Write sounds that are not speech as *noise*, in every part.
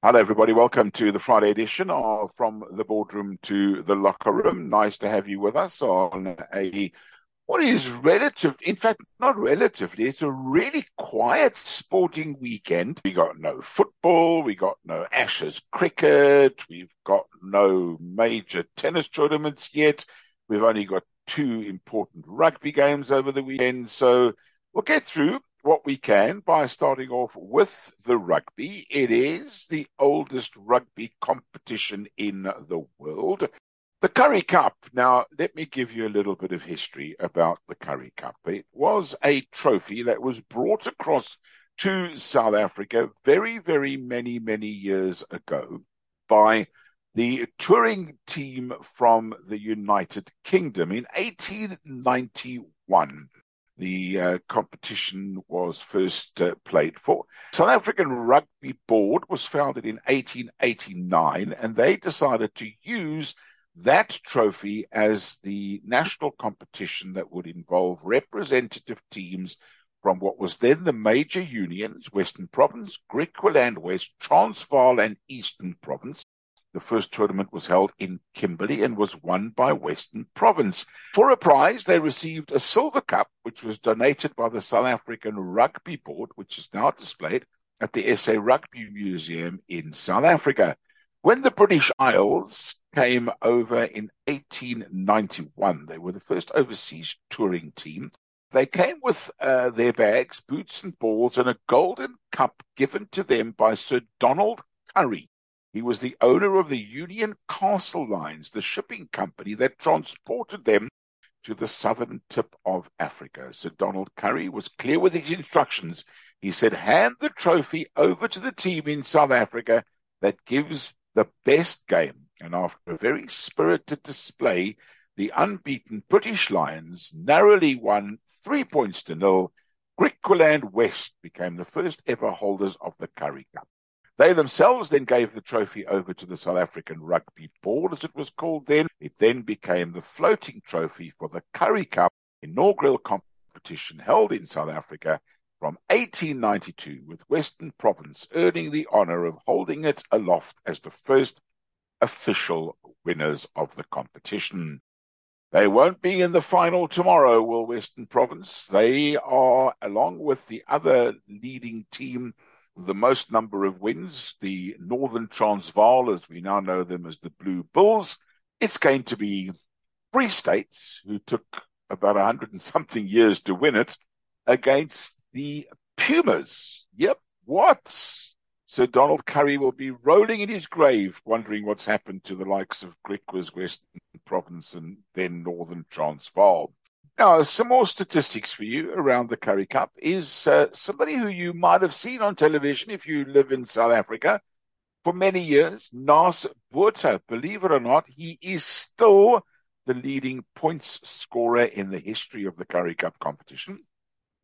Hello, everybody. Welcome to the Friday edition of From the Boardroom to the Locker Room. Nice to have you with us on a what is relative, in fact, not relatively, it's a really quiet sporting weekend. We got no football, we got no Ashes cricket, we've got no major tennis tournaments yet. We've only got two important rugby games over the weekend. So we'll get through what we can by starting off with the rugby. It is the oldest rugby competition in the world. The Currie Cup. Now, let me give you a little bit of history about the Currie Cup. It was a trophy that was brought across to South Africa very, very many, many years ago by the touring team from the United Kingdom in 1891 the uh, competition was first uh, played for. South African Rugby Board was founded in 1889 and they decided to use that trophy as the national competition that would involve representative teams from what was then the major unions, Western Province, Griqualand West, Transvaal and Eastern Province, the first tournament was held in Kimberley and was won by Western Province. For a prize, they received a silver cup, which was donated by the South African Rugby Board, which is now displayed at the SA Rugby Museum in South Africa. When the British Isles came over in 1891, they were the first overseas touring team. They came with uh, their bags, boots and balls, and a golden cup given to them by Sir Donald Currie, he was the owner of the Union Castle Lines, the shipping company that transported them to the southern tip of Africa. Sir Donald Currie was clear with his instructions. He said, hand the trophy over to the team in South Africa that gives the best game. And after a very spirited display, the unbeaten British Lions narrowly won three points to nil. Griqualand West became the first ever holders of the Currie Cup. They themselves then gave the trophy over to the South African Rugby Board, as it was called then. It then became the floating trophy for the Currie Cup inaugural competition held in South Africa from 1892, with Western Province earning the honour of holding it aloft as the first official winners of the competition. They won't be in the final tomorrow, will Western Province. They are, along with the other leading team, the most number of wins, the Northern Transvaal, as we now know them as the Blue Bulls. It's going to be Free States, who took about a hundred and something years to win it, against the Pumas. Yep, what? Sir Donald Currie will be rolling in his grave, wondering what's happened to the likes of Griquas Western Province and then Northern Transvaal. Now, some more statistics for you around the Currie Cup is uh, somebody who you might have seen on television if you live in South Africa for many years, Naas Botha. Believe it or not, he is still the leading points scorer in the history of the Currie Cup competition.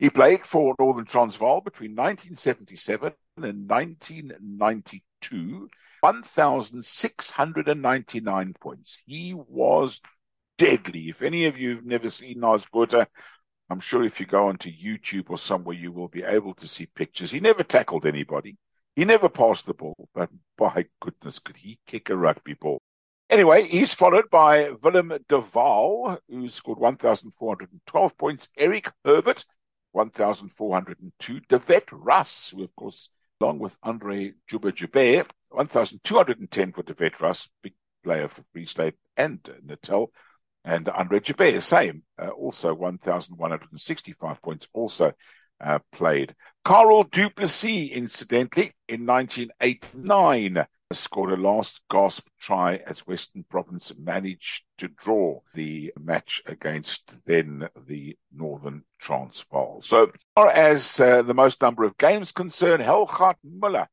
He played for Northern Transvaal between 1977 and 1992, 1,699 points. He was deadly. If any of you have never seen Naas Botha, I'm sure if you go onto YouTube or somewhere, you will be able to see pictures. He never tackled anybody. He never passed the ball, but by goodness, could he kick a rugby ball? Anyway, he's followed by Willem de Waal, who scored 1,412 points. Eric Herbert, 1,402. De Russ, who, of course, along with Andre Djube-Djube, 1,210 for De Russ, big player for Free State and Natal. And Andre Joubert, same, uh, also 1,165 points, also uh, played. Carl du Plessis, incidentally, in 1989, scored a last gasp try as Western Province managed to draw the match against then the Northern Transvaal. So, as far as uh, the most number of games concerned, Helgard Muller,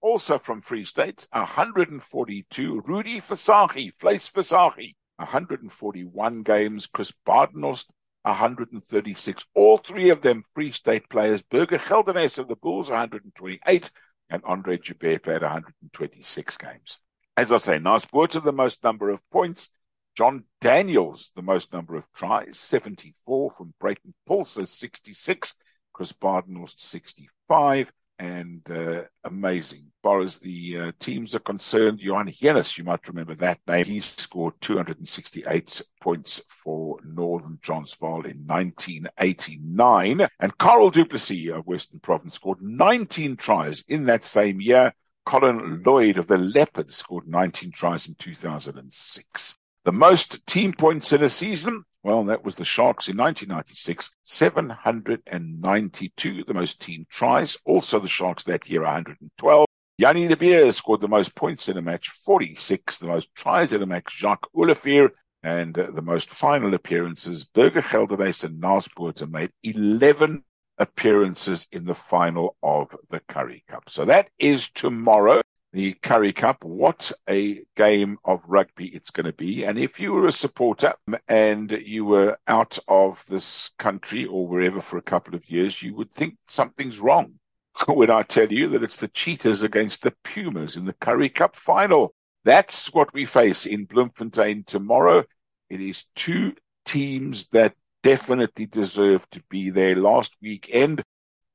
also from Free State, 142. Rudy Visagie, Fleis Visagie, 141 games. Chris Badenhorst, 136. All three of them Free State players. Burger Geldenhuys of the Bulls, 128. And Andre Joubert played 126 games. As I say, Naas Botha the most number of points. John Daniels, the most number of tries, 74 from Breyton Paulse, 66. Chris Badenhorst, 65. And uh, amazing. As far as the uh, teams are concerned, Johan Heunis, you might remember that name. He scored 268 points for Northern Transvaal in 1989. And Carl du Plessis of Western Province scored 19 tries in that same year. Colin Lloyd of the Leopards scored 19 tries in 2006. The most team points in a season, well, that was the Sharks in 1996, 792, the most team tries. Also the Sharks that year, 112. Jannie de Beer scored the most points in a match, 46, the most tries in a match, Jacques Olivier, and uh, the most final appearances, Burger Geldenhuys and Botha made 11 appearances in the final of the Currie Cup. So that is tomorrow the Currie Cup. What a game of rugby it's going to be. And if you were a supporter and you were out of this country or wherever for a couple of years, you would think something's wrong *laughs* when I tell you that it's the Cheetahs against the Pumas in the Currie Cup final. That's what we face in Bloemfontein tomorrow. It is two teams that definitely deserve to be there. Last weekend,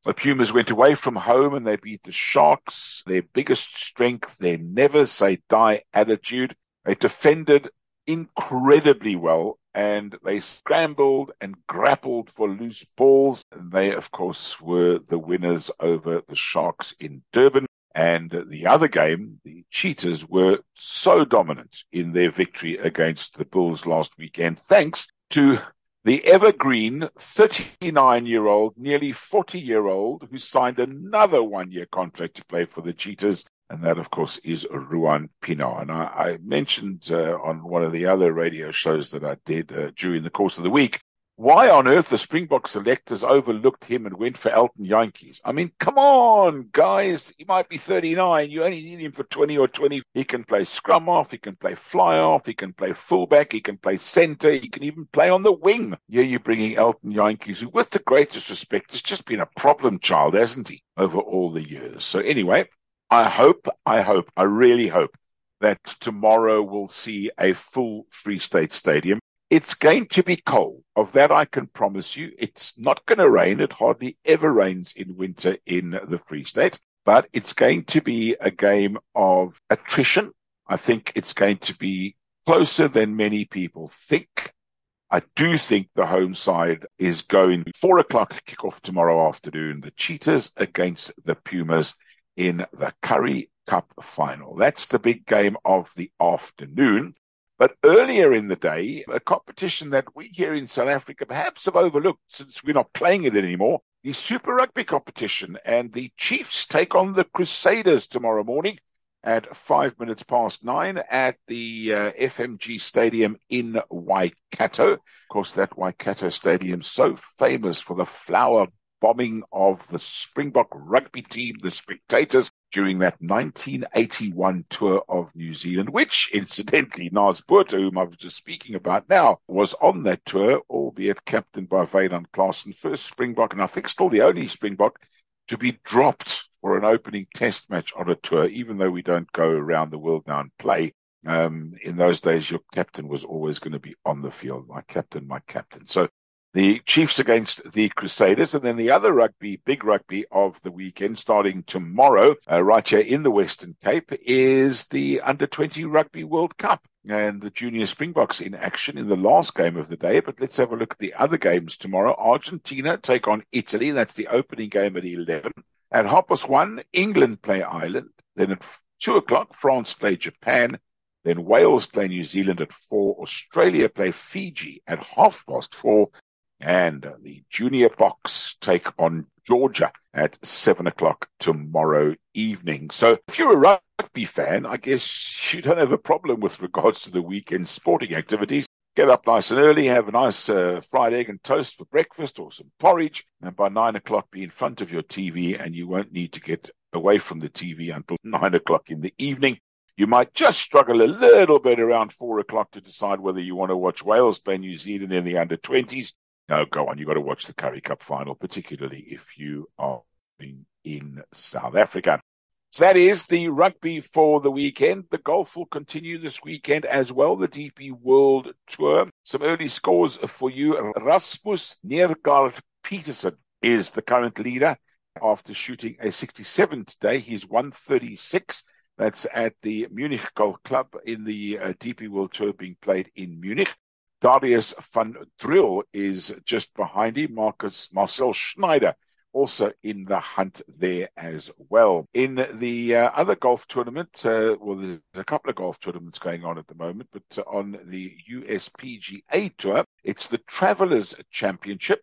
the Pumas went away from home and they beat the Sharks. Their biggest strength, their never say die attitude. They defended incredibly well and they scrambled and grappled for loose balls. They, of course, were the winners over the Sharks in Durban. And the other game, the Cheetahs were so dominant in their victory against the Bulls last weekend, thanks to the evergreen 39 year old, nearly 40 year old, who signed another one year contract to play for the Cheetahs. And that, of course, is Ruan Pienaar. And I, I mentioned uh, on one of the other radio shows that I did uh, during the course of the week why on earth the Springbok selectors overlooked him and went for Elton Jantjies? I mean, come on, guys. He might be 39. You only need him for 20 or 20. He can play scrum off. He can play fly off. He can play fullback. He can play center. He can even play on the wing. Yeah, you're bringing Elton Jantjies, who, with the greatest respect, has just been a problem child, hasn't he, over all the years? So anyway, I hope, I hope, I really hope that tomorrow we'll see a full Free State Stadium. It's going to be cold. Of that, I can promise you. It's not going to rain. It hardly ever rains in winter in the Free State, but it's going to be a game of attrition. I think it's going to be closer than many people think. I do think the home side is going four o'clock kickoff tomorrow afternoon. The Cheetahs against the Pumas in the Currie Cup final. That's the big game of the afternoon. But earlier in the day, a competition that we here in South Africa perhaps have overlooked since we're not playing it anymore, the Super Rugby competition. And the Chiefs take on the Crusaders tomorrow morning at five minutes past nine at the uh, FMG Stadium in Waikato. Of course, that Waikato Stadium so famous for the flour bombing of the Springbok rugby team, the Spectators, during that 1981 tour of New Zealand, which incidentally Naas Botha, whom I was just speaking about now, was on that tour, albeit captained by Wynand Claassen, first Springbok, and I think still the only Springbok to be dropped for an opening test match on a tour, even though we don't go around the world now and play. Um, in those days, your captain was always going to be on the field. My captain, my captain. So the Chiefs against the Crusaders, and then the other rugby, big rugby of the weekend, starting tomorrow, uh, right here in the Western Cape, is the Under 20 Rugby World Cup. And the Junior Springboks in action in the last game of the day. But let's have a look at the other games tomorrow. Argentina take on Italy. That's the opening game at 11. At half past one, England play Ireland. Then at two o'clock, France play Japan. Then Wales play New Zealand at four. Australia play Fiji at half past four and the junior Boks take on Georgia at seven o'clock tomorrow evening. So if you're a rugby fan, I guess you don't have a problem with regards to the weekend sporting activities. Get up nice and early, have a nice uh, fried egg and toast for breakfast or some porridge, and by nine o'clock be in front of your TV, and you won't need to get away from the TV until nine o'clock in the evening. You might just struggle a little bit around four o'clock to decide whether you want to watch Wales play New Zealand in the under 20s no, go on. You've got to watch the Currie Cup final, particularly if you are in, South Africa. So that is the rugby for the weekend. The golf will continue this weekend as well. The DP World Tour. Some early scores for you. Rasmus Nergaard Peterson is the current leader after shooting a 67 today. He's 136. That's at the Munich Golf Club in the uh, DP World Tour being played in Munich. Darius van Driel is just behind him. Marcus Marcel Schneider also in the hunt there as well. In the uh, other golf tournament, uh, well, there's a couple of golf tournaments going on at the moment, but on the USPGA Tour, it's the Travelers Championship.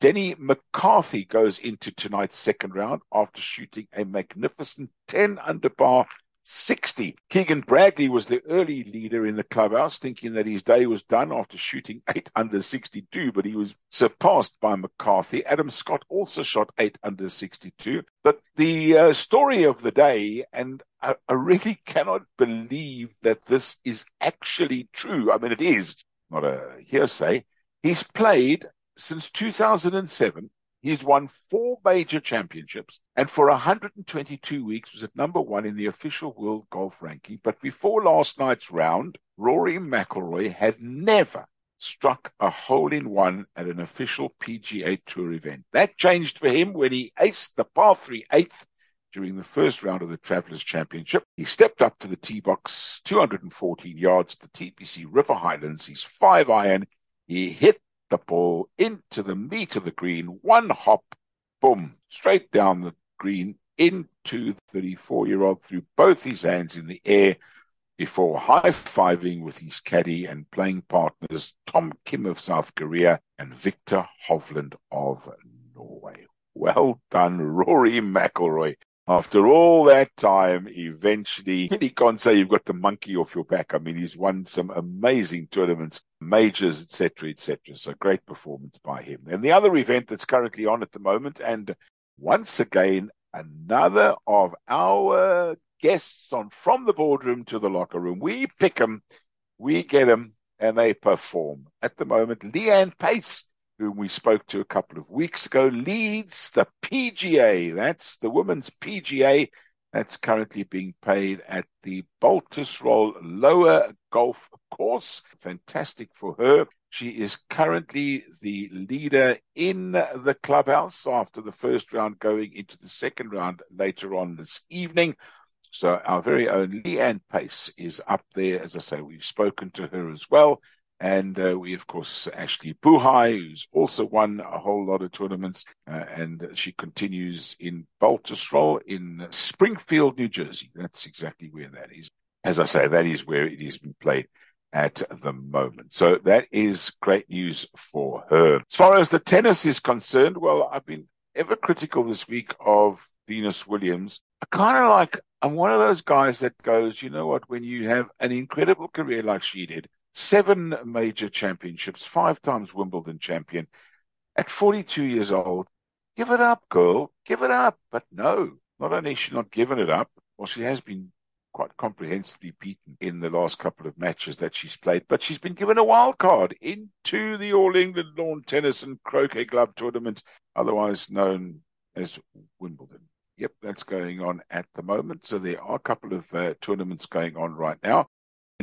Denny McCarthy goes into tonight's second round after shooting a magnificent 10 under par 60. Keegan Bradley was the early leader in the clubhouse, thinking that his day was done after shooting 8 under 62, but he was surpassed by McCarthy. Adam Scott also shot 8 under 62. But the uh, story of the day, and I, I really cannot believe that this is actually true. I mean, it is not a hearsay. He's played since 2007 He's won four major championships and for 122 weeks was at number one in the official world golf ranking. But before last night's round, Rory McIlroy had never struck a hole in one at an official PGA Tour event. That changed for him when he aced the par three eighth during the first round of the Travelers Championship. He stepped up to the tee box, 214 yards at the TPC River Highlands. He's five iron. He hit the ball into the meat of the green, one hop, boom, straight down the green into the 34 year old threw both his hands in the air before high fiving with his caddy and playing partners Tom Kim of South Korea and Viktor Hovland of Norway. Well done, Rory McIlroy after all that time, eventually, *laughs* he can't say you've got the monkey off your back. I mean, he's won some amazing tournaments, majors, etc., etc. So great performance by him. And the other event that's currently on at the moment, and once again, another of our guests on from the boardroom to the locker room. We pick them, we get them, and they perform. At the moment, Lee-Anne Pace whom we spoke to a couple of weeks ago, leads the PGA. That's the women's PGA. That's currently being played at the Baltusrol Lower Golf Course. Fantastic for her. She is currently the leader in the clubhouse after the first round, going into the second round later on this evening. So our very own Lee-Anne Pace is up there. As I say, we've spoken to her as well. And uh, we, of course, Ashley Buhai, who's also won a whole lot of tournaments, uh, and she continues in Baltusrol in Springfield, New Jersey. That's exactly where that is. As I say, that is where it is being played at the moment. So that is great news for her. As far as the tennis is concerned, well, I've been ever critical this week of Venus Williams. I kind of like, I'm one of those guys that goes, you know what, when you have an incredible career like she did, seven major championships, five times Wimbledon champion. At 42 years old, give it up, girl, give it up. But no, not only is she not giving it up, well, she has been quite comprehensively beaten in the last couple of matches that she's played, but she's been given a wild card into the All England Lawn Tennis and Croquet Club tournament, otherwise known as Wimbledon. Yep, that's going on at the moment. So there are a couple of uh, tournaments going on right now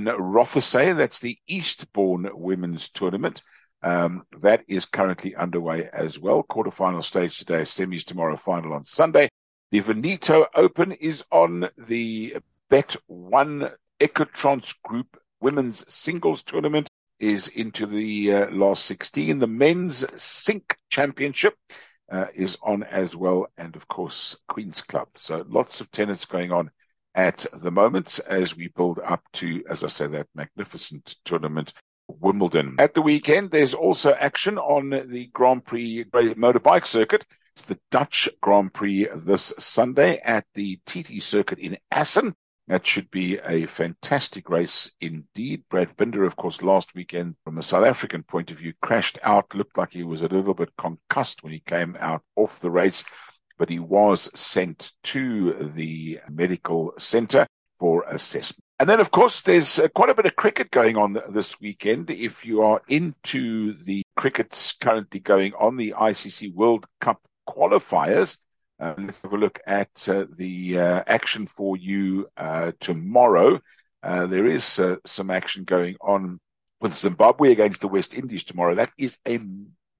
Rothesay. That's the Eastbourne Women's Tournament. Um, that is currently underway as well. Quarterfinal stage today, semis tomorrow, final on Sunday. The Veneto Open is on the Bet One Ecotrans Group Women's Singles Tournament is into the uh, last 16. The Men's cinch Championship uh, is on as well. And of course, Queen's Club. So lots of tennis going on at the moment as we build up to, as I say, that magnificent tournament, Wimbledon. At the weekend, there's also action on the Grand Prix motorbike circuit. It's the Dutch Grand Prix this Sunday at the TT circuit in Assen. That should be a fantastic race indeed. Brad Binder, of course, last weekend, from a South African point of view, crashed out, looked like he was a little bit concussed when he came out off the race but he was sent to the medical center for assessment. And then, of course, there's uh, quite a bit of cricket going on this weekend. If you are into the crickets currently going on, the ICC World Cup qualifiers, uh, let's have a look at uh, the uh, action for you uh, tomorrow. Uh, there is some action going on with Zimbabwe against the West Indies tomorrow. That is a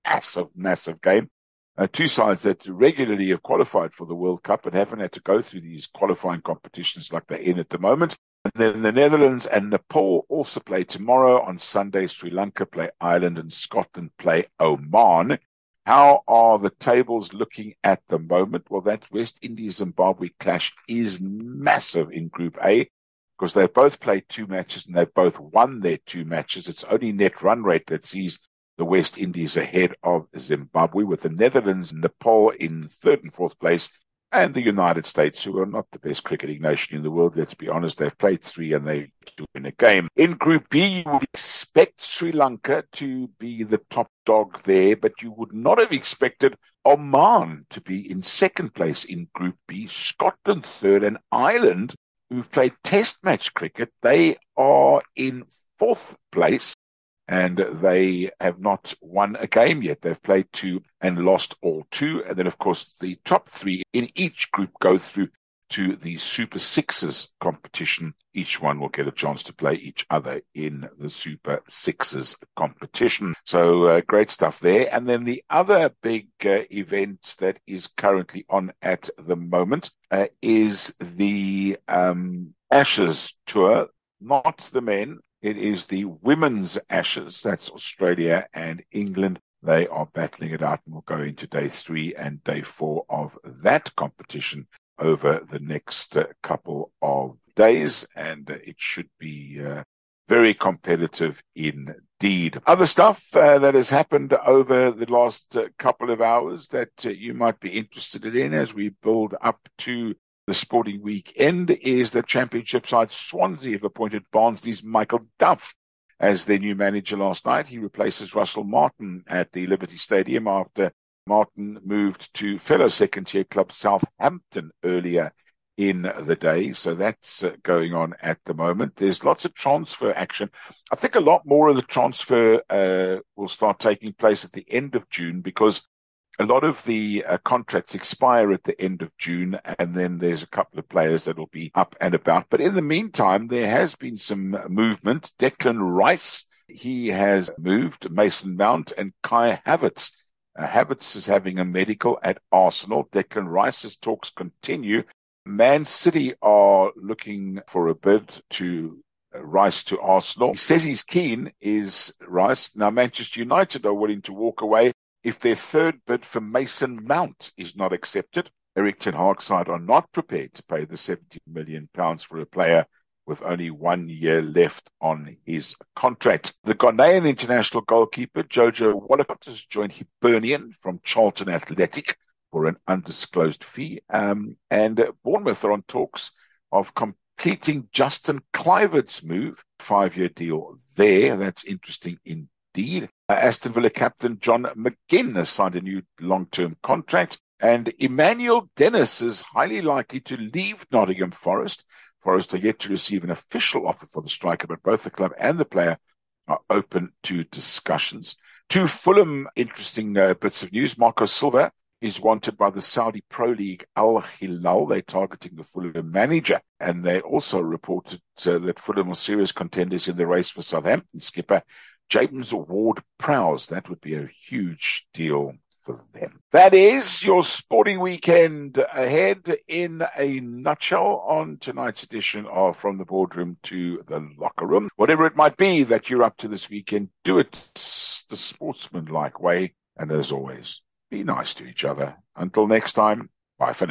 massive, massive game. Uh, two sides that regularly have qualified for the World Cup and haven't had to go through these qualifying competitions like they're in at the moment. And then the Netherlands and Nepal also play tomorrow. On Sunday, Sri Lanka play Ireland and Scotland play Oman. How are the tables looking at the moment? Well, that West Indies Zimbabwe clash is massive in Group A because they've both played two matches and they've both won their two matches. It's only net run rate that sees the West Indies ahead of Zimbabwe, with the Netherlands and Nepal in third and fourth place, and the United States, who are not the best cricketing nation in the world. Let's be honest, they've played three and they win a game. In Group B, you would expect Sri Lanka to be the top dog there, but you would not have expected Oman to be in second place in Group B, Scotland third, and Ireland, who've played test match cricket, they are in fourth place and they have not won a game yet. They've played two and lost all two. And then, of course, the top three in each group go through to the Super Sixes competition. Each one will get a chance to play each other in the Super Sixes competition. So uh, great stuff there. And then the other big uh, event that is currently on at the moment uh, is the um, Ashes Tour, not the men, it is the women's Ashes. That's Australia and England. They are battling it out and will go into day three and day four of that competition over the next uh, couple of days. And uh, it should be uh, very competitive indeed. Other stuff uh, that has happened over the last uh, couple of hours that uh, you might be interested in as we build up to the sporting weekend is the championship side Swansea have appointed Barnsley's Michael Duff as their new manager last night. He replaces Russell Martin at the Liberty Stadium after Martin moved to fellow second tier club Southampton earlier in the day. So that's uh, going on at the moment. There's lots of transfer action. I think a lot more of the transfer uh, will start taking place at the end of June because a lot of the uh, contracts expire at the end of June, and then there's a couple of players that will be up and about. But in the meantime, there has been some movement. Declan Rice, he has moved. Mason Mount and Kai Havertz. Uh, Havertz is having a medical at Arsenal. Declan Rice's talks continue. Man City are looking for a bid to uh, Rice to Arsenal. He says he's keen, is Rice. Now, Manchester United are willing to walk away if their third bid for Mason Mount is not accepted, Eric Ten side are not prepared to pay the 70 million pounds for a player with only one year left on his contract. The Ghanaian international goalkeeper Jojo Wollacott has joined Hibernian from Charlton Athletic for an undisclosed fee. Um, and Bournemouth are on talks of completing Justin Kluivert's move, five-year deal there. That's interesting indeed. Uh, Aston Villa captain John McGinn has signed a new long-term contract, and Emmanuel Dennis is highly likely to leave Nottingham Forest. Forest are yet to receive an official offer for the striker, but both the club and the player are open to discussions. Two Fulham interesting uh, bits of news. Marco Silva is wanted by the Saudi Pro League Al Hilal. They're targeting the Fulham manager. And they also reported uh, that Fulham are serious contenders in the race for Southampton skipper James Ward Prowse. That would be a huge deal for them. That is your sporting weekend ahead in a nutshell on tonight's edition of From the Boardroom to the Locker Room. Whatever it might be that you're up to this weekend, do it the sportsmanlike way. And as always, be nice to each other. Until next time, bye for now.